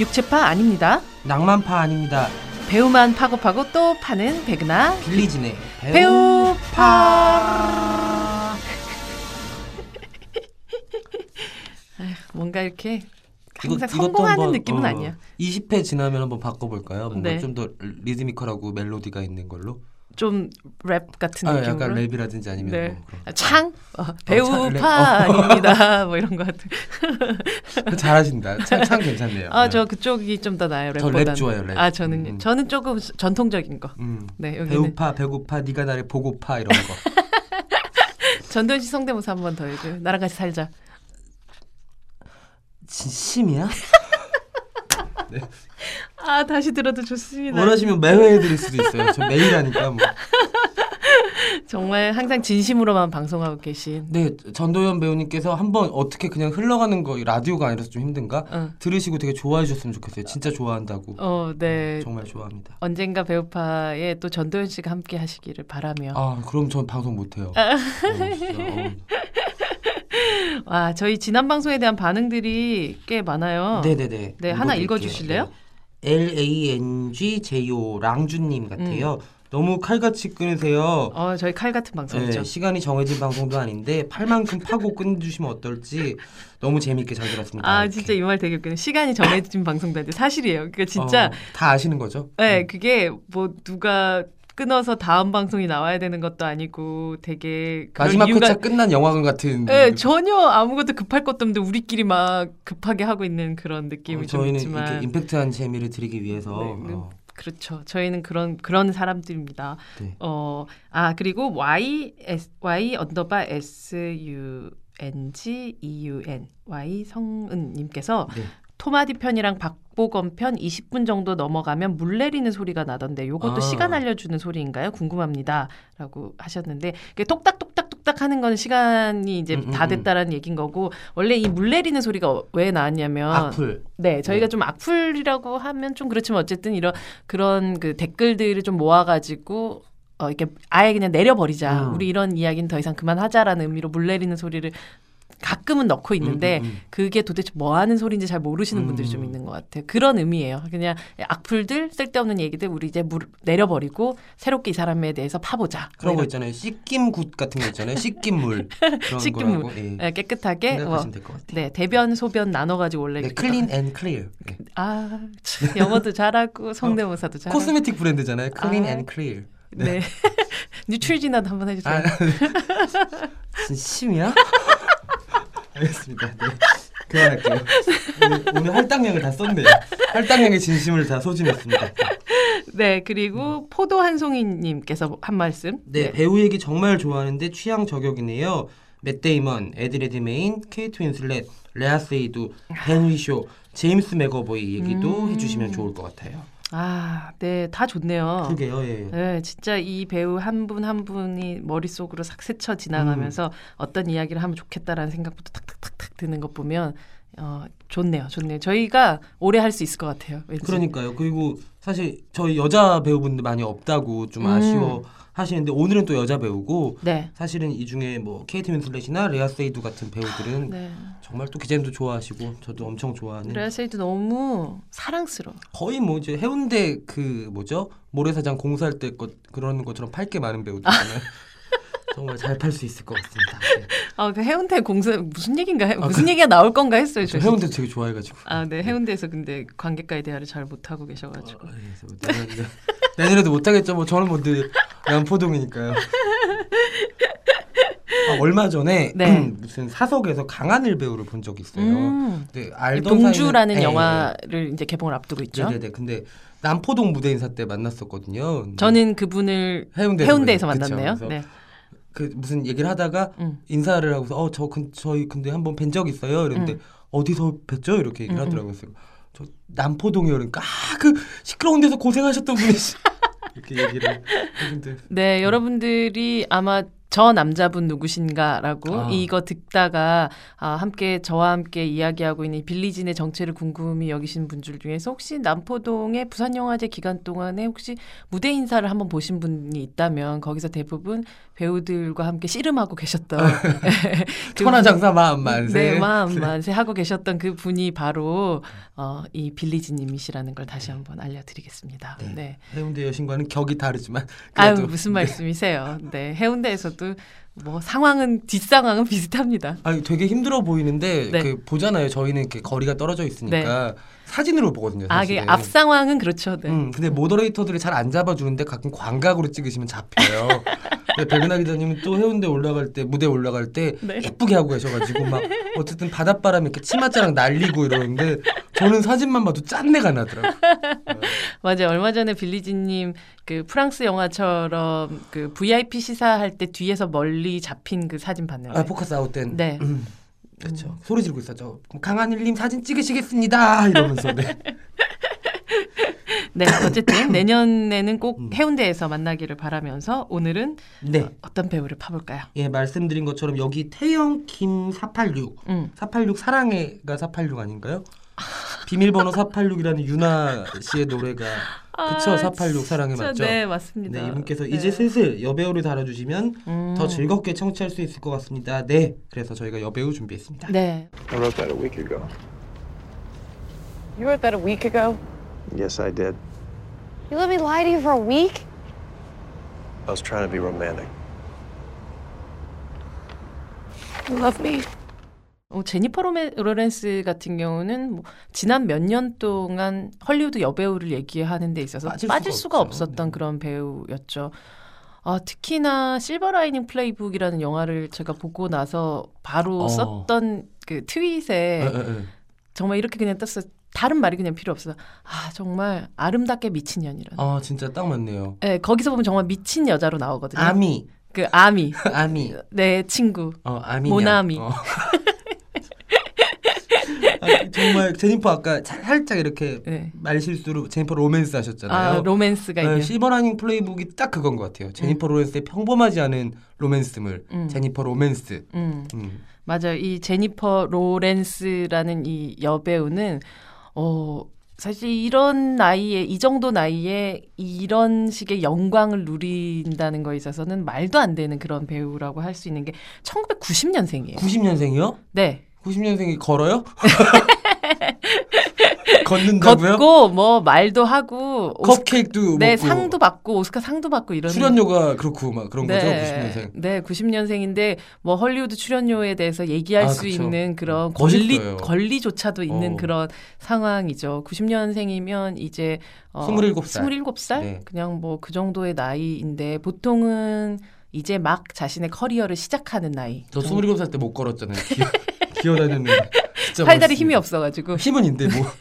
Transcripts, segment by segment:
육체파 아닙니다. 낭만파 아닙니다. 배우만 파고 파고 또 파는 백은하 빌리진의 배우파. 아휴, 뭔가 이렇게 이거- 항상 이것도 성공하는 한번, 느낌은 어, 아니야. 20회 지나면 한번 바꿔볼까요? 뭔가 네. 좀더 리드미컬하고 멜로디가 있는 걸로. 좀 랩 같은 아, 느낌으로. 약간 랩이라든지 아니면 네. 뭐 그런. 아, 창 어, 창, 배우파 랩. 어. 아닙니다. 뭐 이런 거 같은. 잘하신다. 참, 참 괜찮네요. 아 네. 저 그쪽이 좀 더 나아요. 저 랩보다는. 랩 좋아요, 랩. 아 저는 음. 저는 조금 전통적인 거. 음. 네 여기는 배우파, 배고파, 네가 나를 보고파 이런 거. 전도연 씨 성대모사 한 번 더 해줘. 나랑 같이 살자. 진심이야? 아 다시 들어도 좋습니다. 원하시면 매회 해드릴 수도 있어요. 저 매일 하니까 뭐. 정말 항상 진심으로만 방송하고 계신. 네, 전도연 배우님께서 한번 어떻게 그냥 흘러가는 거 라디오가 아니라서 좀 힘든가? 어, 들으시고 되게 좋아해 주셨으면 좋겠어요. 진짜 좋아한다고. 어, 네. 정말 좋아합니다. 언젠가 배우파에 또 전도연 씨가 함께 하시기를 바라며. 아, 그럼 전 방송 못 해요. 어, 진짜, 어. 와, 저희 지난 방송에 대한 반응들이 꽤 많아요. 네네네. 네, 하나. 읽어주실래요? 네. L A N G J O 랑주님 같아요. 음. 너무 칼같이 끊으세요. 어, 저희 칼 같은 방송이죠. 네, 시간이 정해진 방송도 아닌데 팔만큼 파고 끊어주시면 어떨지 너무 재밌게 잘 들었습니다. 아, 이렇게. 진짜 이 말 되게 웃기네. 시간이 정해진 방송도 아닌데 사실이에요. 그러니까 진짜 어, 다 아시는 거죠? 네, 그게 뭐 누가 끊어서 다음 방송이 나와야 되는 것도 아니고 되게 마지막 이유가 회차 끝난 영화관 같은. 네, 전혀 아무것도 급할 것도 없는데 우리끼리 막 급하게 하고 있는 그런 느낌이 어, 좀 저희는 있지만 이렇게 임팩트한 재미를 드리기 위해서 네, 어, 그렇죠. 저희는 그런 그런 사람들입니다. 네. 어, 아 그리고 Y S Y 언더바 S U N G E U N Y 성은님께서 네. 톰 하디 편이랑 박보검 편 20분 정도 넘어가면 물 내리는 소리가 나던데 요것도 아. 시간 알려주는 소리인가요? 궁금합니다라고 하셨는데 그게 똑딱똑딱 똑딱 하는 건 시간이 이제 음, 음, 다 음. 됐다라는 얘긴 거고 원래 이 물 내리는 소리가 왜 나왔냐면 악플. 네, 저희가 네. 좀 악플이라고 하면 좀 그렇지만 어쨌든 이런 그런 그 댓글들을 좀 모아 가지고 어 이렇게 아예 그냥 내려버리자. 음. 우리 이런 이야기는 더 이상 그만하자라는 의미로 물 내리는 소리를 가끔은 넣고 있는데 음, 음, 음. 그게 도대체 뭐 하는 소리인지 잘 모르시는 분들이 좀 음. 있는 것 같아요. 그런 의미예요. 그냥 악플들 쓸데없는 얘기들 우리 이제 물 내려버리고 새롭게 이 사람에 대해서 파보자. 그런 뭐거 이런- 있잖아요. 씻김 굿 같은 거 있잖아요. 씻김물 그런 씻김물. 거라고 예. 네, 깨끗하게 뭐. 네 대변 소변 나눠가지고 원래 네, Clean and Clear. 네. 아 참, 영어도 잘하고 성대모사도 잘하고 cosmetic 브랜드잖아요. Clean 아. and Clear. 네. Neutrogena도 한번 해주세요. 아, 진심이야? 알겠습니다. 네. 그만할게요. 오늘, 오늘 할당량을 다 썼네요. 할당량의 진심을 다 소진했습니다. 네, 그리고 포도 한송이님께서 한 말씀. 네, 배우 얘기 정말 좋아하는데 취향 저격이네요. 맷 데이먼, 에디 레드메인, 케이트 윈슬렛, 레아 세이두, 벤 위쇼, 제임스 맥어보이 얘기도 음. 해주시면 좋을 것 같아요. 아, 네, 다 좋네요. 그러게요. 예. 네, 진짜 이 배우 한 분 한 분이 머릿속으로 싹 스쳐 지나가면서 음. 어떤 이야기를 하면 좋겠다라는 생각부터 탁탁탁탁 드는 것 보면 어, 좋네요. 좋네요. 저희가 오래 할 수 있을 것 같아요. 왠지. 그러니까요. 그리고 사실 저희 여자 배우분들 많이 없다고 좀 음. 아쉬워 하시는데 오늘은 또 여자 배우고 네. 사실은 이 중에 뭐 케이트 윈슬렛이나 레아 세이두 같은 배우들은 네. 정말 또 기자님도 좋아하시고 저도 엄청 좋아하는 레아 세이도 너무 사랑스러워. 거의 뭐 이제 해운대 그 뭐죠 모래사장 공사할 때 것 그런 것처럼 팔 게 많은 배우들이잖아요. 정말 잘 팔 수 있을 것 같습니다. 네. 아, 그 해운대 공사 무슨 얘기인가 해- 아, 무슨 얘기가 나올 건가 했어요. 저저 해운대 되게 좋아해가지고. 아, 네. 해운대에서 근데 관객과의 대화를 잘 못 하고 계셔가지고. 어, 예, 내년, 내년에도 못 하겠죠. 뭐 저는 뭐 늘 양포동이니까요. 아, 얼마 전에 네. 무슨 사석에서 강하늘 배우를 본 적이 있어요. 음. 근데 알던 동주라는 사이는- 예, 영화를 이제 개봉을 앞두고 예. 있죠. 네네네. 근데 남포동 무대 인사 때 만났었거든요. 저는 그분을 해운대 해운대에서. 만났네요. 네. 그 무슨 얘기를 하다가 음. 인사를 하고서 어저 저희 근데 한번 뵌 적 있어요. 이랬는데 음. 어디서 뵀죠? 이렇게 얘기를. 하더라고요. 그래서 저 남포동이요. 그러니까 아 그 시끄러운 데서 고생하셨던 분이 이렇게 얘기를 했는데 네, 여러분들이 아마 저 남자분 누구신가라고 아. 이거 듣다가 아, 함께 저와 함께 이야기하고 있는 이 빌리진의 정체를 궁금히 여기신 분들 중에서 혹시 남포동의 부산영화제 기간 동안에 혹시 무대 인사를 한번 보신 분이 있다면 거기서 대부분 배우들과 함께 씨름하고 계셨던 그 천하장사 마음 만세. 네, 마음 만세 하고 계셨던 그 분이 바로 어, 이 빌리진님이시라는 걸 다시 한번 알려드리겠습니다. 네. 네. 해운대 여신과는 격이 다르지만 아유 무슨 말씀이세요? 네 해운대에서 도 뭐 상황은 뒷상황은 비슷합니다. 아니 되게 힘들어 보이는데 네. 그 보잖아요. 저희는 이렇게 거리가 떨어져 있으니까 사진으로 보거든요. 아, 사실은. 그게 앞 상황은 그렇죠. 네. 음, 근데 모더레이터들이 잘 안 잡아주는데 가끔 광각으로 찍으시면 잡혀요. 근데 백은하 기자님은 또 해운대 올라갈 때 무대 올라갈 때 네. 예쁘게 하고 계셔가지고 막 어쨌든 바닷바람에 이렇게 치맛자랑 날리고 이러는데 저는 사진만 봐도 짠내가 나더라고. 맞아요. 얼마 전에 빌리진님 그 프랑스 영화처럼 그 VIP 시사할 때 뒤에서 멀리 잡힌 그 사진 봤는데. 아 포커스 아웃된. 네. 음, 그렇죠. 소리 지르고 있었죠. 강한일님 사진 찍으시겠습니다 이러면서 네. 네, 어쨌든 내년에는 꼭 음. 해운대에서 만나기를 바라면서 오늘은 네. 어 떤 배우를 파볼까요? 예 말씀드린 것처럼 여기 태영 김 486. 음. 486 사랑해가 486 아닌가요? 비밀번호 486이라는 유나 씨의 노래가 그쵸 486 사랑해 진짜, 맞죠? 네, 맞습니다. 네, 이분께서 네. 이제 슬슬 여배우를 달아주시면 음. 더 즐겁게 청취할 수 있을 것 같습니다. 네, 그래서 저희가 여배우 준비했습니다. 네. I wrote that a week ago. You wrote that a week ago? Yes, I did. You let me lie to you for a week? I was trying to be romantic. You love me? 어, 제니퍼 로메, 로렌스 같은 경우는 뭐 지난 몇 년 동안 헐리우드 여배우를 얘기하는 데 있어서 빠질 빠질, 수가 수가. 없었던 네. 그런 배우였죠. 아, 특히나 실버 라이닝 플레이북이라는 영화를 제가 보고 나서 바로 어. 썼던 그 트윗에 에, 에, 에. 정말 이렇게 그냥 썼어. 다른 말이 그냥 필요 없어. 아, 정말 아름답게 미친 년이라는. 아 진짜 딱 맞네요. 네, 거기서 보면 정말 미친 여자로 나오거든요. ami, 그 ami. Ami, 내 친구. 어 ami. Mon ami. 어. 아, 정말 제니퍼 아까 차- 살짝 이렇게 네. 말실수로 제니퍼 로맨스 하셨잖아요. 아, 로맨스가 네, 있는. 실버라이닝 플레이북이 딱 그건 것 같아요. 제니퍼 로렌스의 평범하지 않은 로맨스물. 음. 제니퍼 로맨스. 음. 음. 맞아요. 이 제니퍼 로렌스라는 이 여배우는 어 사실 이런 나이에 이 정도 나이에 이런 식의 영광을 누린다는 거에 있어서는 말도 안 되는 그런 배우라고 할 수 있는 게 1990년생이에요. 90년생이요? 네. 90년생이 걸어요? 걷는다고요? 걷고 뭐 말도 하고 컵케이크도 네, 먹고 상도 받고 오스카 상도 받고 이런 출연료가 그렇고 막 그런 거죠 90년생. 네, 90년생인데 뭐 헐리우드 출연료에 대해서 얘기할 아, 수 그쵸. 있는 그런 멋있어요. 권리 권리조차도 있는 어. 그런 상황이죠. 90년생이면 이제 어, 27살. 27살? 네. 그냥 뭐 그 정도의 나이인데 보통은 이제 막 자신의 커리어를 시작하는 나이. 저 27살 때 못 걸었잖아요. 기어, 기어다녔는데 팔다리. 힘이 없어가지고. 힘은 있는데 뭐.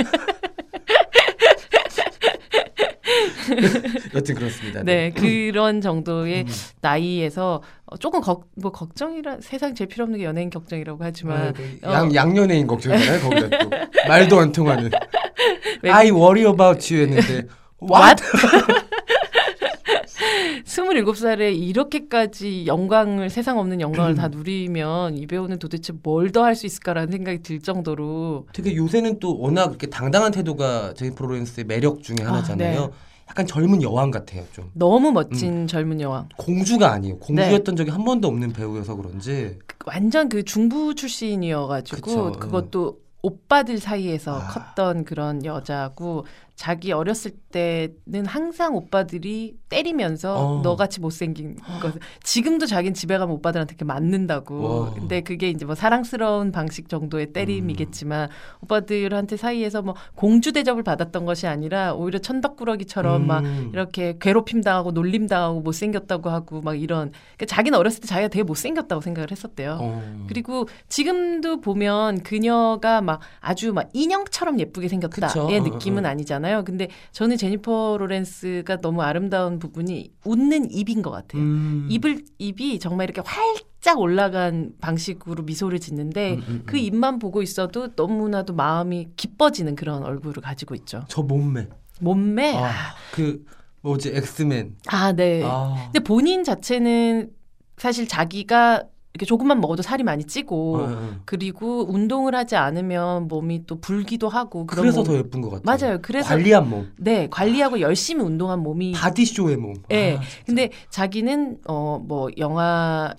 여튼 그렇습니다. 네, 그런 정도의 음. 나이에서 어, 조금 걱, 뭐 걱정이라 세상 제일 필요 없는 게 연예인 걱정이라고 하지만 네, 어. 양, 양연예인 걱정이잖아요. 거기다 또 말도 안 통하는 왜- I worry about you 했는데 What? 27살에 이렇게까지 영광을 세상 없는 영광을 다 누리면 이 배우는 도대체 뭘 더 할 수 있을까라는 생각이 들 정도로 되게 요새는 또 워낙 이렇게 당당한 태도가 제니퍼 로렌스의 매력 중에 하나잖아요. 네. 약간 젊은 여왕 같아요. 좀 너무 음. 멋진 젊은 여왕. 공주가 아니에요. 네. 공주였던 적이 한 번도 없는 배우여서 그런지 완전 그 중부 출신이어가지고 그쵸, 그것도 오빠들 사이에서 아. 컸던 그런 여자고 자기 어렸을 때는 항상 오빠들이 때리면서 어. 너같이 못생긴 것 지금도 자기는 집에 가면 오빠들한테 이렇게 맞는다고 와. 근데 그게 이제 뭐 사랑스러운 방식 정도의 때림이겠지만 오빠들한테 사이에서 뭐 공주 대접을 받았던 것이 아니라 오히려 천덕꾸러기처럼 막 음. 이렇게 괴롭힘 당하고 놀림 당하고 못생겼다고 하고 막 이런 그러니까 자기는 어렸을 때 자기가 되게 못생겼다고 생각을 했었대요. 어. 그리고 지금도 보면 그녀가 막 아주 막 인형처럼 예쁘게 생겼다의. 어, 느낌은 어, 어. 아 니잖아요. 근데 저는 제니퍼 로렌스가 너무 아름다운 부분이 웃는 입인 것 같아요. 음. 입을 입이 정말 이렇게 활짝 올라간 방식으로 미소를 짓는데 음, 음, 그 음. 입만 보고 있어도 너무나도 마음이 기뻐지는 그런 얼굴을 가지고 있죠. 저 몸매. 몸매 아, 아, 그 뭐지 엑스맨. 아 네. 아. 근데 본인 자체는 사실 자기가 이렇게 조금만 먹어도 살이 많이 찌고 어, 어. 그리고 운동을 하지 않으면 몸이 또 불기도 하고 그런 그래서 몸- 더 예쁜 것 같아요. 맞아요. 그래서 관리한 몸, 네 관리하고 열심히 운동한 몸이 바디쇼의 몸. 예. 아, 근데 자기는 어 뭐 영화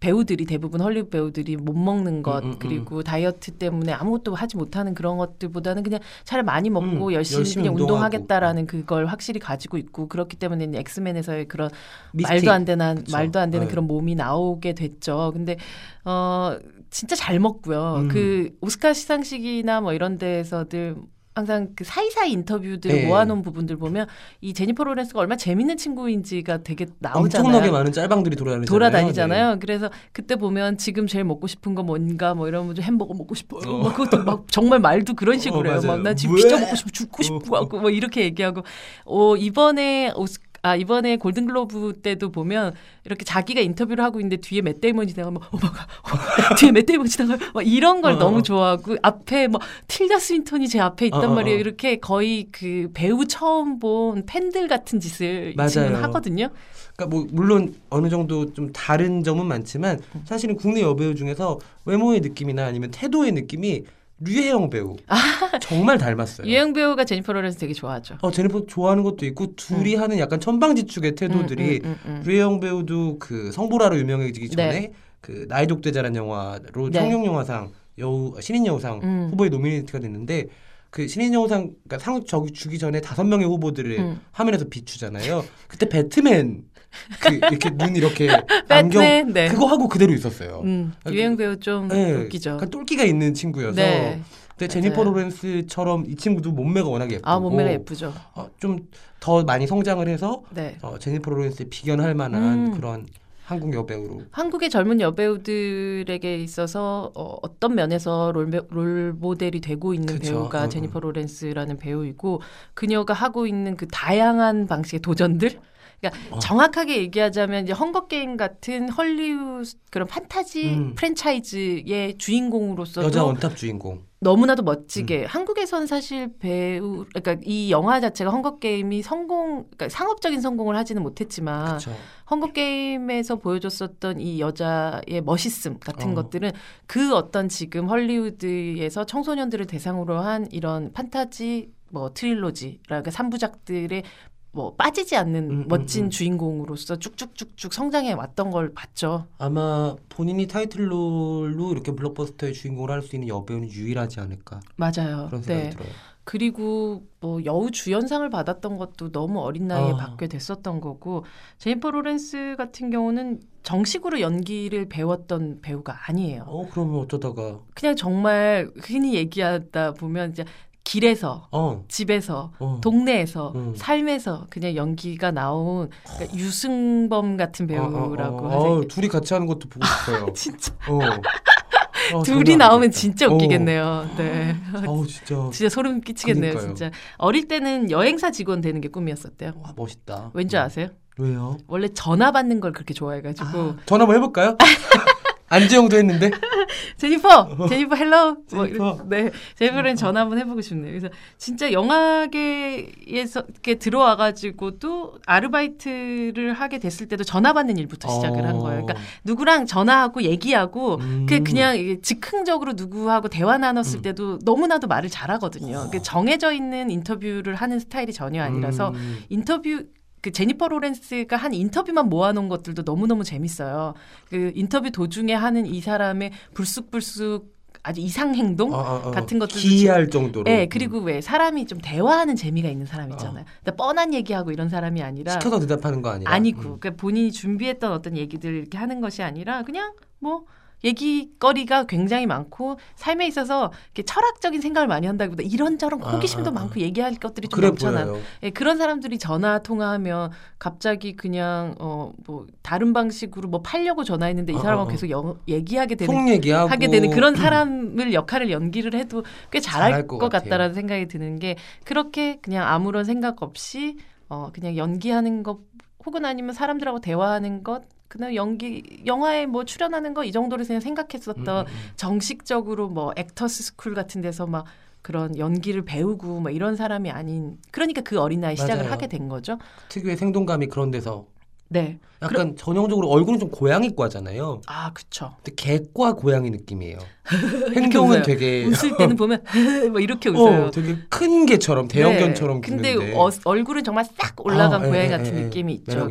배우들이 대부분 헐리우드 배우들이 못 먹는 것 음, 음, 음. 그리고 다이어트 때문에 아무것도 하지 못하는 그런 것들보다는 그냥 차라리 많이 먹고 음, 열심히, 열심히 그냥. 운동하겠다라는 그걸 확실히 가지고 있고 그렇기 때문에 엑스맨에서의 그런 미스틱. 말도 안 되는 그쵸. 말도 안 되는 네. 그런 몸이 나오게 됐죠. 근데 어 진짜 잘 먹고요. 음. 그 오스카 시상식이나 뭐 이런 데에서들 항상 그 사이사이 인터뷰들 네. 모아놓은 부분들 보면 이 제니퍼 로렌스가 얼마나 재밌는 친구인지가 되게 나오잖아요. 엄청나게 많은 짤방들이 돌아다니잖아요. 돌아다니잖아요. 네. 그래서 그때 보면 지금 제일 먹고 싶은 거 뭔가 뭐 이러면 좀 햄버거 먹고 싶어요. 어. 막 그것도 막 정말 말도 그런 식으로 어, 해요. 맞아요. 막나 지금 왜? 피자 먹고 싶어 죽고 어. 싶고 하고 뭐 이렇게 얘기하고 어 이번에 오스 아 이번에 골든글로브 때도 보면 이렇게 자기가 인터뷰를 하고 있는데 뒤에 맷 데이먼이 지나가면 어머가 뒤에 맷 데이먼 지나가면 막 이런 걸 어, 너무 어. 좋아하고 앞에 뭐 틸다 스윈턴이 제 앞에 있단 어, 어, 말이에요. 어. 이렇게 거의 그 배우 처음 본 팬들 같은 짓을. 친구는 하거든요. 그러니까 뭐 물론 어느 정도 좀 다른 점은 많지만 사실은 국내 여배우 중에서 외모의 느낌이나 아니면 태도의 느낌이 류혜영 배우 정말 닮았어요. 아. 류혜영 배우가 제니퍼 로렌스 되게 좋아하죠. 어 제니퍼 좋아하는 것도 있고 둘이 하는 약간 천방지축의 태도들이 음, 음, 음, 음. 류혜영 배우도 그 성보라로 유명해지기 전에 네. 그 나의 독대자라는 영화로 네. 청룡 영화상 여우 신인 여우상 음. 후보에 노미네이트가 됐는데 그 신인 여우상 그러니까 상 저기 주기 전에 다섯 명의 후보들을 음. 화면에서 비추잖아요. 그때 배트맨 그 이렇게 눈 이렇게 안경 배트맨, 네. 그거 하고 그대로 있었어요. 음, 아, 유행 배우 좀 네, 웃기죠. 약간 똘끼가 있는 친구여서. 네. 근데 제니퍼 맞아요. 로렌스처럼 이 친구도 몸매가 워낙에 예쁘고 아 몸매가 예쁘죠. 좀더 많이 성장을 해서 네. 어, 제니퍼 로렌스에 비견할 만한 음. 그런 한국 여배우로 한국의 젊은 여배우들에게 있어서 어, 어떤 면에서 롤, 롤 모델이 되고 있는 그쵸. 배우가 음, 제니퍼 로렌스라는 배우이고 그녀가 하고 있는 그 다양한 방식의 도전들. 그러니까 어. 정확하게 얘기하자면 이제 헝거 게임 같은 헐리우드 그런 판타지 음. 프랜차이즈의 주인공으로서도 여자 원탑 주인공. 너무나도 멋지게 음. 한국에선 사실 배우 그러니까 이 영화 자체가 헝거 게임이 성공 그러니까 상업적인 성공을 하지는 못했지만. 헝거 게임에서 보여줬었던 이 여자의 멋있음 같은 어. 것들은 그 어떤 지금 헐리우드에서 청소년들을 대상으로 한 이런 판타지 뭐 트릴로지라가 삼부작들의 뭐 빠지지 않는 음, 음, 멋진 음. 주인공으로서 쭉쭉쭉쭉 성장해 왔던 걸 봤죠. 아마 본인이 타이틀롤로 이렇게 블록버스터의 주인공을 할 수 있는 여배우는 유일하지 않을까 맞아요. 그런 생각이 네. 들어요. 그리고 뭐 여우 주연상을 받았던 것도 너무 어린 나이에 아. 받게 됐었던 거고 제니퍼 로렌스 같은 경우는 정식으로 연기를 배웠던 배우가 아니에요. 어 그러면 어쩌다가 그냥 정말 흔히 얘기하다 보면 이제 길에서 어, 집에서 어. 동네에서 음. 삶에서 그냥 연기가 나온 그러니까 유승범 같은 배우라고 어, 어, 어, 하세요. 어, 둘이 같이 하는 것도 보고 싶어요. 진짜 어. 어, 둘이 나오면. 진짜 어. 웃기겠네요. 네. 어우 진짜 진짜 소름 끼치겠네요, 그러니까요. 진짜. 어릴 때는 여행사 직원 되는 게 꿈이었었대요. 와, 멋있다. 왠지 아세요? 왜요? 원래 전화 받는 걸 그렇게 좋아해가지고 아, 전화 한번 해볼까요? 안재영도 했는데 제니퍼, 제니퍼 hello, 뭐 제니퍼. 네, 제니퍼는 전화 한번 해보고 싶네요. 그래서 진짜 영화계에서 이렇게 들어와가지고 또 아르바이트를 하게 됐을 때도 전화 받는 일부터 시작을 한 거예요. 그러니까 누구랑 전화하고 얘기하고 음. 그 그냥 즉흥적으로 누구하고 대화 나눴을 음. 때도 너무나도 말을 잘하거든요. 그 정해져 있는 인터뷰를 하는 스타일이 전혀 아니라서 음. 인터뷰 그 제니퍼 로렌스가 한 인터뷰만 모아놓은 것들도 너무너무 재밌어요. 그 인터뷰 도중에 하는 이 사람의 불쑥불쑥 아주 이상 행동 어, 어, 어. 같은 것들도 기이할 정도로 예, 그리고 왜 사람이 좀 대화하는 재미가 있는 사람 있잖아요. 근데 뻔한 얘기하고 이런 사람이 아니라 어. 시켜서 대답하는 거 아니라 아니고 음. 그러니까 본인이 준비했던 어떤 얘기들 이렇게 하는 것이 아니라 그냥 뭐 얘기거리가 굉장히 많고 삶에 있어서 이렇게 철학적인 생각을 많이 한다기보다 이런저런 아, 호기심도 아, 아. 많고 얘기할 것들이 좀 그래 넘쳐나요. 보여요. 예, 그런 사람들이 전화 통화하면 갑자기 그냥 어 뭐 다른 방식으로 뭐 팔려고 전화했는데 이 어, 사람하고 어, 어. 계속 영, 얘기하게 되는 속 얘기하고 하게 되는 그런 사람을 역할을 연기를 해도 꽤 잘할 잘할 것 것. 같다라는 생각이 드는 게 그렇게 그냥 아무런 생각 없이 어 그냥 연기하는 것 혹은 아니면 사람들하고 대화하는 것 그냥 연기 영화에 뭐 출연하는 거 이 정도를 그냥 생각했었던 음, 음, 음. 정식적으로 뭐 actors school 같은 데서 막 그런 연기를 배우고 뭐 이런 사람이 아닌 그러니까 그 어린 나이 시작을. 하게 된 거죠. 특유의 생동감이 그런 데서 네. 약간 전형적으로 얼굴은 좀 고양이과잖아요. 아, 그쵸. 근데 개과 고양이 느낌이에요. 행동은. 되게 웃을 때는 보면 뭐 이렇게 웃어요. 어, 되게 큰 개처럼 대형견처럼 네. 근데. 어, 얼굴은 정말 싹 올라간 아, 예, 고양이 예, 같은 예, 느낌이 예. 있죠.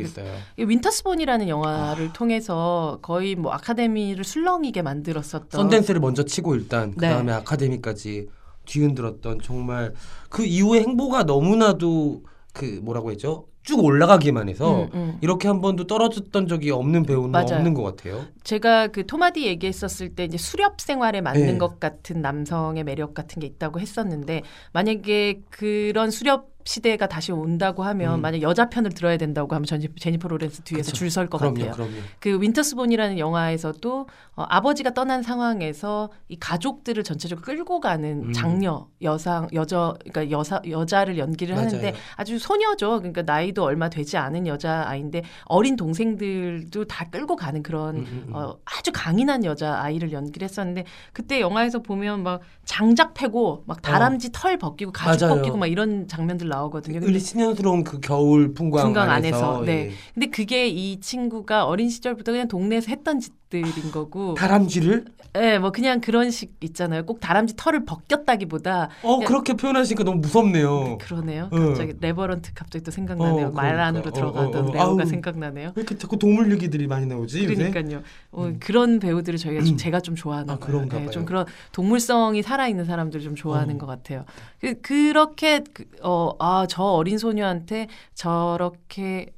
윈터스본이라는 영화를 통해서 거의 뭐 아카데미를 술렁이게 만들었었던 선댄스를 먼저 치고 일단 그 네. 다음에 아카데미까지 뒤흔들었던 정말 그 이후의 행보가 너무나도 그 뭐라고 했죠? 쭉 올라가기만 해서 음, 음. 이렇게 한 번도 떨어졌던 적이 없는 배우는 맞아요. 없는 것 같아요. 제가 그 톰 하디 얘기했었을 때 이제 수렵 생활에 맞는 네. 것 같은 남성의 매력 같은 게 있다고 했었는데 만약에 그런 수렵 시대가 다시 온다고 하면 음. 만약 여자 편을 들어야 된다고 하면 전 제니퍼 로렌스 뒤에서. 줄 설 것 같아요. 그럼요. 그 윈터스본이라는 영화에서도 어, 아버지가 떠난 상황에서 이 가족들을 전체적으로 끌고 가는 음. 장녀 여상 여자 그러니까 여사 여자를 연기를 맞아요. 하는데 아주 소녀죠. 그러니까 나이도 얼마 되지 않은 여자 아이인데 어린 동생들도 다 끌고 가는 그런 음, 음, 음. 어, 아주 강인한 여자 아이를 연기를 했었는데 그때 영화에서 보면 막 장작 패고 막 다람쥐 털 벗기고 가죽 어. 맞아요. 벗기고 막 이런 장면들 나 오거든요. 근데 을 씨년스러운 그 겨울 풍광, 풍광 안에서, 안에서, 네. 예. 근데 그게 이 친구가 어린 시절부터 그냥 동네에서 했던 짓들인 거고, 다람쥐를 예, 뭐 그냥 그런 식 있잖아요. 꼭 다람쥐 털을 벗겼다기보다 어 야, 그렇게 표현하시니까 너무 무섭네요. 그러네요. 응. 갑자기 레버넌트 갑자기 또 생각나네요. 어, 말 그러니까. 안으로 어, 들어가던 어, 어. 배우가 아우. 생각나네요. 왜 이렇게 자꾸 동물 얘기들이 많이 나오지? 그러니까요. 어, 그런 배우들을 저희가 좀, 제가 좀 좋아하는 아, 거예요. 그런가 네, 봐요. 좀 그런 동물성이 살아 있는 사람들 좀 좋아하는 어. 것 같아요. 그, 그렇게 그, 어, 아, 저 어린 소녀한테 저렇게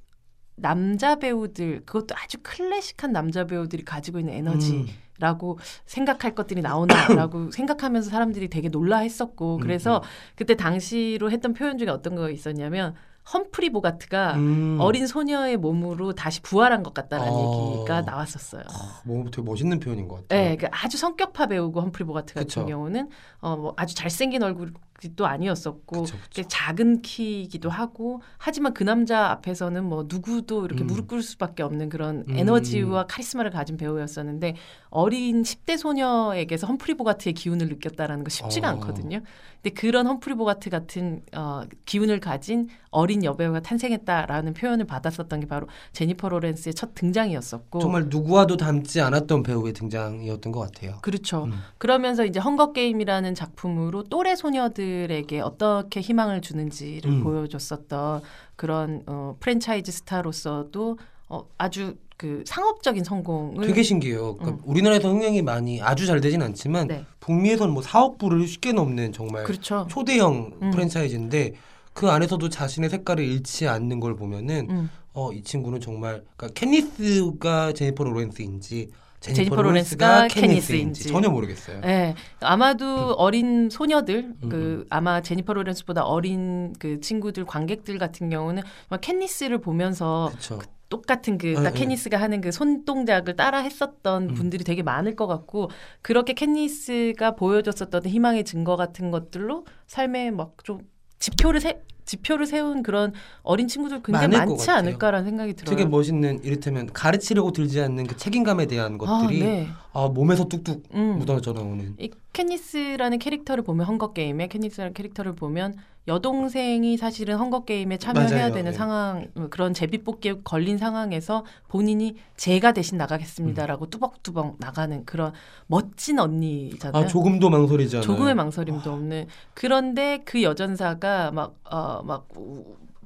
남자 배우들 그것도 아주 클래식한 남자 배우들이 가지고 있는 에너지. 음. 라고 생각할 것들이 나오나라고 생각하면서 사람들이 되게 놀라했었고 음, 그래서 그때 당시로 했던 표현 중에 어떤 거 있었냐면 험프리 보가트가 음. 어린 소녀의 몸으로 다시 부활한 것 같다라는 어. 얘기가 나왔었어요. 뭐 되게 멋있는 표현인 것 같아요. 네, 그 아주 성격파 배우고 험프리 보가트 같은 그쵸. 경우는 어, 뭐 아주 잘생긴 얼굴 도 아니었었고 그쵸, 그쵸. 작은 키이기도 하고 하지만 그 남자 앞에서는 뭐 누구도 이렇게 음. 무릎 꿇을 수밖에 없는 그런 음. 에너지와 카리스마를 가진 배우였었는데 어린 10대 소녀에게서 험프리 보가트의 기운을 느꼈다라는 거 쉽지가 어. 않거든요. 근데 그런 험프리 보가트 같은 어, 기운을 가진 어린 여배우가 탄생했다라는 표현을 받았었던 게 바로 제니퍼 로렌스의 첫 등장이었었고 정말 누구와도 닮지 않았던 배우의 등장이었던 것 같아요. 그렇죠. 음. 그러면서 이제 헝거 게임이라는 작품으로 또래 소녀들 에게 어떻게 희망을 주는지를 음. 보여줬었던 그런 어, 프랜차이즈 스타로서도 어, 아주 그 상업적인 성공을 되게 신기해요. 그러니까 우리나라에서 흥행이 많이 아주 잘 되진 않지만 음. 네. 북미에서는 뭐 4억 불을 쉽게 넘는 정말 그렇죠. 초대형 음. 프랜차이즈인데 그 안에서도 자신의 색깔을 잃지 않는 걸 보면은 음. 어이 친구는 정말 그러니까 케니스가 제니퍼 로렌스인지 제니퍼 로렌스가 캣니스인지. 전혀 모르겠어요. 네, 아마도 어린 소녀들, 음, 그 아마 제니퍼 로렌스보다 어린 그 친구들 관객들 같은 경우는 막 캣니스를 보면서 그렇죠. 똑같은 그 네, 딱 네. 캣니스가 하는 그 손동작을 따라 했었던 음. 분들이 되게 많을 것 같고 그렇게 캣니스가 보여줬었던 희망의 증거 같은 것들로 삶에 막좀 지표를 세 지표를 세운 그런 어린 친구들 굉장히 많지. 않을까라는 생각이 들어요. 되게 멋있는 이를테면 가르치려고 들지 않는 그 책임감에 대한 것들이 아, 네. 아, 몸에서 뚝뚝 음. 묻어져 나오는. 이 캣니스라는 캐릭터를 보면 헝거 게임에 캣니스라는 캐릭터를 보면 여동생이 사실은 헝거 게임에 참여해야 맞아요. 되는 네. 상황 그런 제비뽑기에 걸린 상황에서 본인이 제가 대신 나가겠습니다라고 음. 뚜벅뚜벅 나가는 그런 멋진 언니잖아요. 아 조금도 망설이지 않아요. 조금의 망설임도 없는 그런데 그 여전사가 막 어막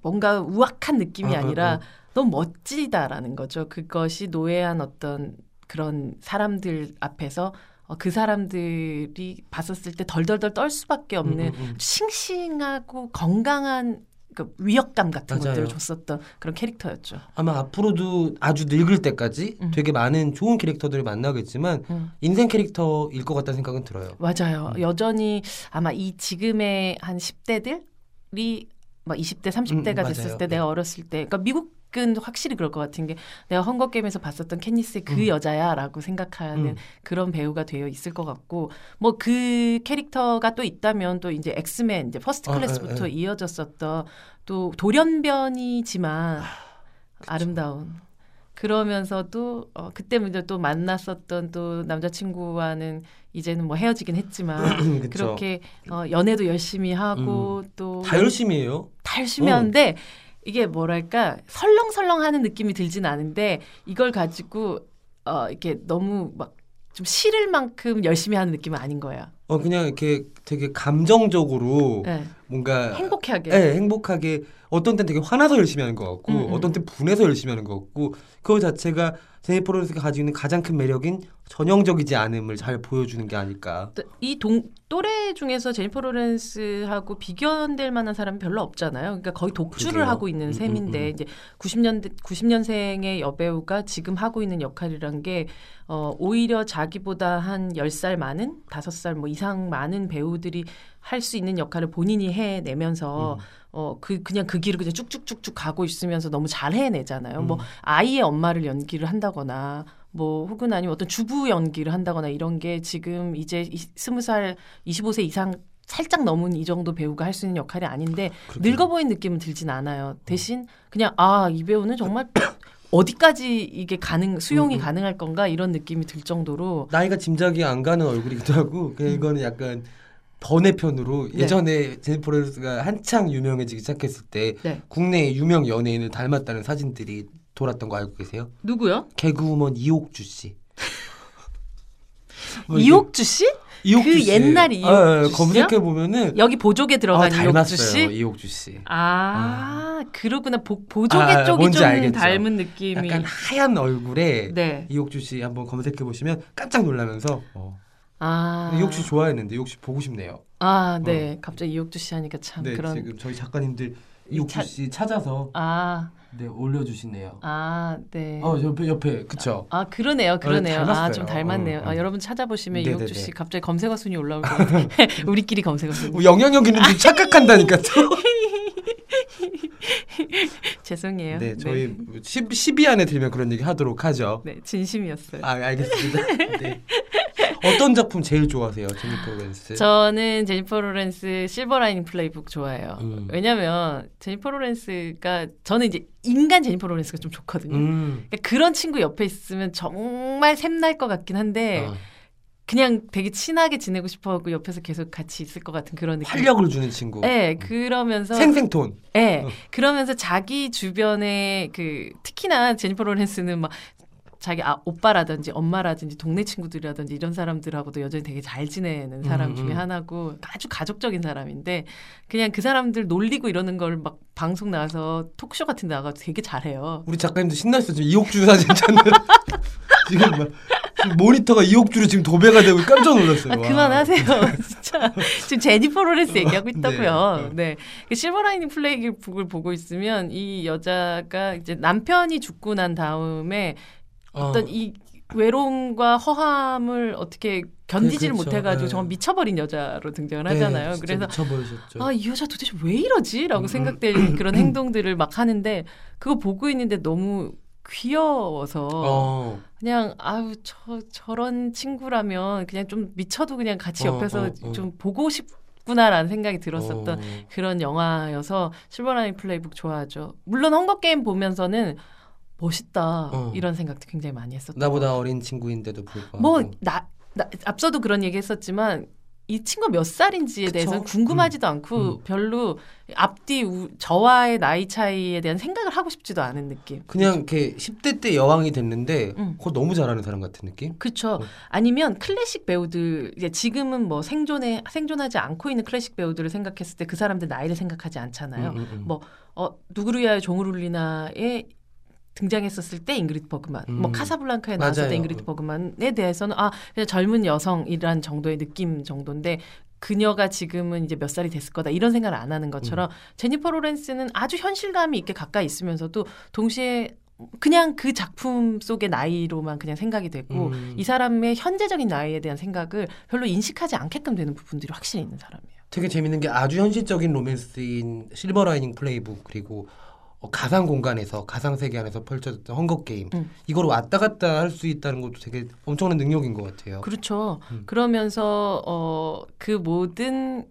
뭔가 우악한 느낌이 어, 어, 아니라 어. 너무 멋지다라는 거죠. 그것이 노예한 어떤 그런 사람들 앞에서 어, 그 사람들이 봤었을 때 덜덜덜 떨 수밖에 없는 음, 음, 음. 싱싱하고 건강한 그 위협감 같은 맞아요. 것들을 줬었던 그런 캐릭터였죠. 아마 앞으로도 아주 늙을 때까지 음. 되게 많은 좋은 캐릭터들을 만나겠지만 음. 인생 캐릭터일 것 같다는 생각은 들어요. 맞아요. 음. 여전히 아마 이 지금의 한 10대들이 막 20대, 30대가 음, 됐을 맞아요. 때 내가 어렸을 때 그러니까 미국은 확실히 그럴 것 같은 게 내가 헝거 게임에서 봤었던 캣니스의 그 음. 여자야라고 생각하는 음. 그런 배우가 되어 있을 것 같고 뭐 그 캐릭터가 또 있다면 또 이제 엑스맨 이제 퍼스트 어, 클래스부터 에, 에. 이어졌었던 또 돌연변이지만 아름다운 그러면서도 어, 그때 이제 또 만났었던 또 남자친구와는 이제는 뭐 헤어지긴 했지만. 그렇게 어, 연애도 열심히 하고 또다 열심히 해요. 다 열심히 어. 하는데 이게 뭐랄까 설렁설렁하는 느낌이 들진 않은데 이걸 가지고 어 이렇게 너무 막 좀 싫을 만큼 열심히 하는 느낌은 아닌 거예요. 어 그냥 이렇게 되게 감정적으로 네. 뭔가 행복하게. 네, 행복하게 어떤 때는 되게 화나서 열심히 하는 것 같고 음, 음. 어떤 때 분해서 열심히 하는 것 같고 그거 자체가 제니퍼 로렌스가 가지고 있는 가장 큰 매력인 전형적이지 않음을 잘 보여주는 게 아닐까. 이 동, 또래 중에서 제니퍼 로렌스하고 비교될 만한 사람이 별로 없잖아요. 그러니까 거의 독주를 그러게요. 하고 있는 음, 셈인데 음, 음. 이제 90년대 90년생의 여배우가 지금 하고 있는 역할이란 게 어, 오히려 자기보다 한 10살 많은 5살 뭐 이상 많은 배우들이 할 수 있는 역할을 본인이 해내면서 음. 어, 그, 그냥 그 길을 그냥 쭉쭉쭉쭉 가고 있으면서 너무 잘 해내잖아요. 음. 뭐, 아이의 엄마를 연기를 한다거나, 뭐, 혹은 아니면 어떤 주부 연기를 한다거나 이런 게 지금 이제 이- 스무 살, 25세 이상 살짝 넘은 이 정도 배우가 할 수 있는 역할이 아닌데. 늙어 보이는 느낌은 들진 않아요. 대신 그냥, 아, 이 배우는 정말 어디까지 이게 가능, 수용이 음, 음. 가능할 건가 이런 느낌이 들 정도로 나이가 짐작이 안 가는 얼굴이기도 하고 그냥 이거는 약간 번외 편으로 음. 네. 예전에 제니퍼 로렌스가 한창 유명해지기 시작했을 때 네. 국내 유명 연예인을 닮았다는 사진들이 돌았던 거 알고 계세요? 누구요? 개그우먼 이옥주 씨. 뭐 이옥주 씨? 이옥주 그 씨. 옛날 아, 이옥주 아, 씨요? 검색해 보면은 여기 보조개 들어간 이옥주 닮았어요 씨? 이옥주 씨. 아, 그러구나. 보, 보조개 아, 쪽이 좀 알겠죠. 닮은 느낌이. 약간 하얀 얼굴에 네. 이옥주 씨 한번 검색해 보시면 깜짝 놀라면서 어. 아. 이옥주 씨 좋아했는데 이옥주 씨 보고 싶네요. 아, 네. 갑자기 이옥주 씨 하니까 참 네 그런. 지금 저희 작가님들 이옥주 차- 씨 찾아서 아, 네 올려주시네요. 아, 네. 어 옆에 옆에 그쵸. 아 그러네요, 그러네요. 아 닮았어요. 좀 닮았네요. 음, 아 음. 여러분 찾아보시면 네네네. 이옥주 씨 갑자기 검색어 순위 올라올 거예요. 우리끼리 검색어 순위. 뭐 영향력 있는 줄 착각한다니까 또. 죄송해요. 네 저희 10, 10위 안에 들면 그런 얘기 하도록 하죠. 네, 진심이었어요. 아 알겠습니다. 네. 어떤 작품 제일 좋아하세요, 제니퍼 로렌스? 저는 제니퍼 로렌스 실버라이닝 플레이북 좋아해요. 음. 왜냐면 제니퍼 로렌스가 저는 이제 인간 제니퍼 로렌스가 좀 좋거든요. 음. 그러니까 그런 친구 옆에 있으면 정말 샘날 것 같긴 한데 어, 그냥 되게 친하게 지내고 싶어하고 옆에서 계속 같이 있을 것 같은 그런 느낌. 활력을 주는 친구. 네, 그러면서 생생톤. 네, 어. 그러면서 자기 주변에 그 특히나 제니퍼 로렌스는 막 자기 아, 오빠라든지 엄마라든지 동네 친구들이라든지 이런 사람들하고도 여전히 되게 잘 지내는 사람 음, 중에 음. 하나고 아주 가족적인 사람인데 그냥 그 사람들 놀리고 이러는 걸 막 방송 나와서 토크쇼 같은 데 나가서 되게 잘해요. 우리 작가님도 신났어. 지금 이옥주 사진 찾는. 지금 막 지금 모니터가 이옥주로 지금 도배가 되고 깜짝 놀랐어요. 아, 와. 그만하세요. 진짜. 지금 제니퍼 로렌스 얘기하고 있다고요. 네. 네. 그 실버라이닝 플레이북을 보고 있으면 이 여자가 이제 남편이 죽고 난 다음에 어. 어떤 이 외로움과 허함을 어떻게 견디지를 그렇죠. 못해가지고 네. 정말 미쳐버린 여자로 등장을 네, 하잖아요. 그래서 미쳐버리셨죠. 아, 이 여자 도대체 왜 이러지?라고 음, 생각될 그런 행동들을 막 하는데 그거 보고 있는데 너무 귀여워서 어. 그냥 아유 저 저런 친구라면 그냥 좀 미쳐도 그냥 같이 어, 옆에서 어, 어. 좀 보고 싶구나라는 생각이 들었었던 어. 그런 영화여서 실버라인 플레이북 좋아하죠. 물론 헝거 게임 보면서는 멋있다 어. 이런 생각도 굉장히 많이 했었던 나보다 것 어린 친구인데도 불구하고. 뭐, 나, 나, 앞서도 그런 얘기 했었지만, 이 친구가 몇 살인지에 그쵸? 대해서는 궁금하지도 않고, 음. 별로 앞뒤, 우, 저와의 나이 차이에 대한 생각을 하고 싶지도 않은 느낌. 그냥 이렇게 10대 때 여왕이 됐는데 음. 그거 너무 잘하는 사람 같은 느낌? 그쵸. 어. 아니면 클래식 배우들, 이제 지금은 뭐 생존에, 생존하지 않고 있는 클래식 배우들을 생각했을 때 그 사람들 나이를 생각하지 않잖아요. 음, 음, 음. 뭐, 어, 누구를 위하여 종을 울리나에 등장했었을 때 잉그리드 버그만, 뭐 음. 카사블랑카에 나왔을 때 맞아요. 잉그리드 버그만에 대해서는 아 그냥 젊은 여성이란 정도의 느낌 정도인데 그녀가 지금은 이제 몇 살이 됐을 거다 이런 생각을 안 하는 것처럼 음. 제니퍼 로렌스는 아주 현실감이 있게 가까이 있으면서도 동시에 그냥 그 작품 속의 나이로만 그냥 생각이 되고 음. 이 사람의 현재적인 나이에 대한 생각을 별로 인식하지 않게끔 되는 부분들이 확실히 있는 사람이에요. 되게 재밌는 게 아주 현실적인 로맨스인 실버 라이닝 플레이북 그리고 어, 가상 공간에서 가상 세계 안에서 펼쳐졌던 헝거 게임 음. 이걸 왔다 갔다 할 수 있다는 것도 되게 엄청난 능력인 것 같아요. 그렇죠. 음. 그러면서 어 그 모든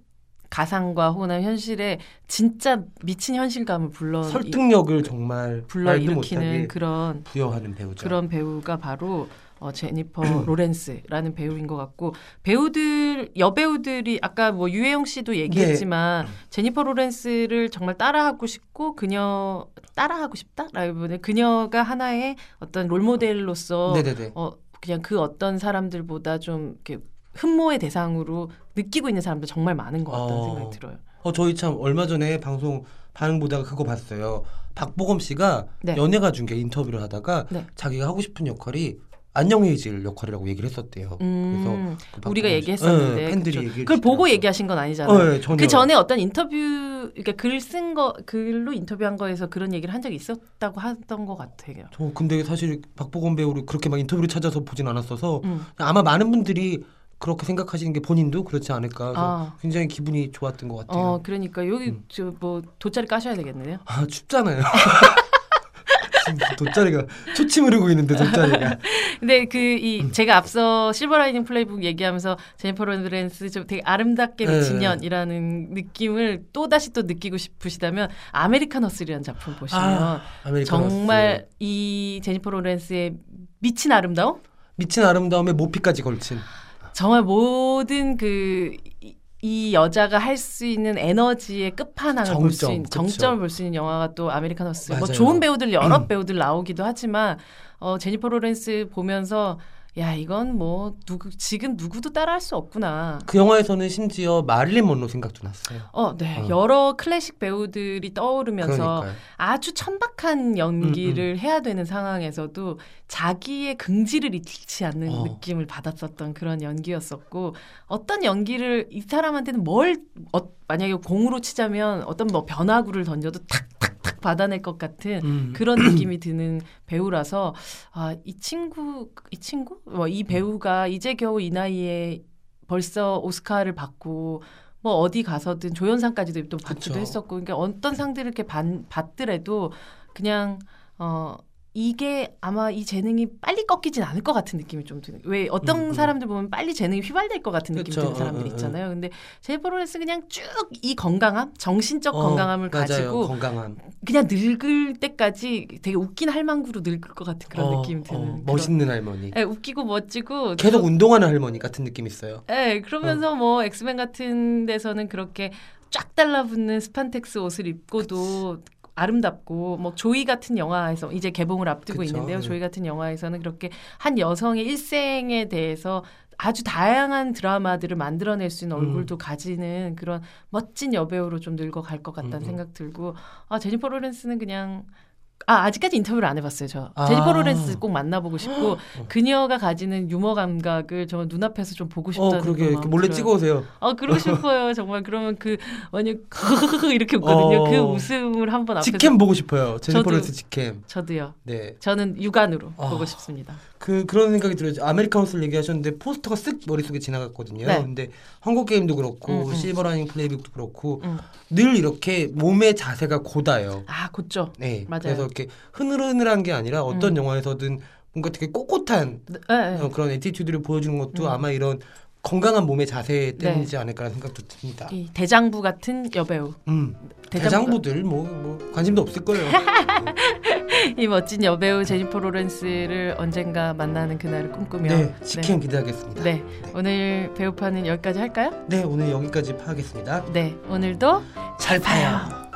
가상과 혹은 현실에 진짜 미친 현실감을 불러 설득력을 정말 불러 일으키는 그런 부여하는 배우죠. 그런 배우가 바로 어, 제니퍼 로렌스라는 배우인 것 같고 배우들 여배우들이 아까 뭐 유해영 씨도 얘기했지만 네. 제니퍼 로렌스를 정말 따라하고 싶고 그녀 따라하고 싶다라기보다는 그녀가 하나의 어떤 롤 모델로서 네네네. 어 그냥 그 어떤 사람들보다 좀 이렇게 흠모의 대상으로 느끼고 있는 사람들 정말 많은 것 같다는 어. 생각이 들어요. 어 저희 참 얼마 전에 방송 반응 보다가 그거 봤어요. 박보검 씨가 네. 연예가 중계 인터뷰를 하다가 네. 자기가 하고 싶은 역할이 안녕해질 역할이라고 얘기를 했었대요. 음, 그래서 그 우리가 씨- 얘기했었는데 네, 팬들이 그쵸. 얘기를 그걸 보고. 얘기하신 건 아니잖아요. 어, 네. 그 전에 어떤 인터뷰, 그러니까 글 쓴 거, 글로 인터뷰한 거에서 그런 얘기를 한 적이 있었다고 하던 것 같아요. 저 근데 사실 박보검 배우를 그렇게 막 인터뷰를 찾아서 보진 않았어서 음. 아마 많은 분들이 그렇게 생각하시는 게 본인도 그렇지 않을까. 아. 굉장히 기분이 좋았던 것 같아요. 어, 그러니까 여기 음. 저뭐 돗자리 까셔야 되겠네요. 아 춥잖아요. 돗자리가 초침 흐르고 있는데 돗자리가. 근데 그이 음. 제가 앞서 실버라이닝 플레이북 얘기하면서 제니퍼 로렌스 좀 되게 아름답게 미친 네. 년이라는 느낌을 또 다시 또 느끼고 싶으시다면 아메리칸 허슬이라는 작품 보시면 아. 정말 이 제니퍼 로렌스의 미친 아름다움 미친 아름다움에 모피까지 걸친. 정말 모든 그 이 여자가 할 수 있는 에너지의 끝판왕을 볼 수 있는. 정점을 볼 수 있는 영화가 또 아메리칸 허슬. 뭐 맞아요. 음. 좋은 배우들 여러 배우들 나오기도 하지만 어 제니퍼 로렌스 보면서 야 이건 뭐 누구 지금 누구도 따라할 수 없구나. 그 영화에서는 심지어 마릴린 먼로 생각도 났어요. 어, 네. 어. 여러 클래식 배우들이 떠오르면서 그러니까요. 아주 천박한 연기를 해야 되는 상황에서도 자기의 긍지를 잃지 않는 어. 느낌을 받았었던 그런 연기였었고 어떤 연기를 이 사람한테는 뭘 어, 만약에 공으로 치자면 어떤 뭐 변화구를 던져도 탁탁 탁 받아낼 것 같은 음. 그런 느낌이 드는 배우라서 아 이 친구 이 친구 뭐 이 배우가 이제 겨우 이 나이에 벌써 오스카를 받고 뭐 어디 가서든 조연상까지도 또 받기도 그쵸. 했었고 그러니까 어떤 상들을 이렇게 받, 받더라도 그냥 어 이게 아마 이 재능이 빨리 꺾이진 않을 것 같은 느낌이 좀 드는. 왜 어떤 음, 음. 사람들 보면 빨리 재능이 휘발될 것 같은 느낌이 그쵸. 드는 사람들 어, 어, 어. 있잖아요. 근데 제이퍼 로렌스 그냥 쭉 이 건강함, 정신적 어, 건강함을 맞아요. 가지고 건강함. 그냥 늙을 때까지 되게 웃긴 할망구로 늙을 것 같은 그런 어, 느낌 이 드는. 어, 멋있는 할머니. 예, 웃기고 멋지고 계속 운동하는 할머니 같은 느낌 있어요. 예, 그러면서 뭐 엑스맨 같은 데서는 그렇게 쫙 달라붙는 스판덱스 옷을 입고도 아름답고 뭐 조이 같은 영화에서 이제 개봉을 앞두고 그쵸, 있는데요. 예. 조이 같은 영화에서는 그렇게 한 여성의 일생에 대해서 아주 다양한 드라마들을 만들어낼 수 있는 음. 얼굴도 가지는 그런 멋진 여배우로 좀 늙어갈 것 같다는 음, 음. 생각 들고 아 제니퍼 로렌스는 그냥 아 아직까지 인터뷰를 안 해봤어요 저 아. 어. 제니퍼 로렌스 꼭 만나보고 싶고 그녀가 가지는 유머 감각을 정말 눈앞에서 좀 보고 어, 싶다는 그러게 이렇게 마음이 몰래 들어요. 찍어오세요. 아 그러고 싶어요 정말 그러면 그 완전 이렇게 웃거든요 어. 그 웃음을 한번 앞에서 직캠 보고 싶어요. 저도- 제니퍼 로렌스 직캠. 저도요 네. 저는 육안으로 아. 보고 싶습니다 그 그런 생각이 들어요. 아메리칸 허슬을 얘기하셨는데 포스터가 쓱 머릿속에 지나갔거든요. 네. 근데 헝거 게임도 그렇고 음, 음. 실버라이닝 플레이북도 그렇고 음. 늘 이렇게 몸의 자세가 곧아요. 아 곧죠 네. 맞아요. 그래서 이렇게 흐느흐느한 게 아니라 어떤 영화에서든 뭔가 되게 꼿꼿한 네, 네. 어, 그런 attitude를 보여주는 것도 음. 아마 이런 건강한 몸의 자세 때문이지 않을까라는 생각도 듭니다. 이 대장부 같은 여배우 음. 대장부가- 대장부 들 뭐, 뭐 관심도 없을 거예요. 이 멋진 여배우 제니퍼 로렌스를 언젠가 만나는 그날을 꿈꾸며 네, 직캠 기대하겠습니다. 네. 오늘 배우파는 여기까지 할까요? 네, 오늘 여기까지 파하겠습니다. 네 오늘도 잘 파요.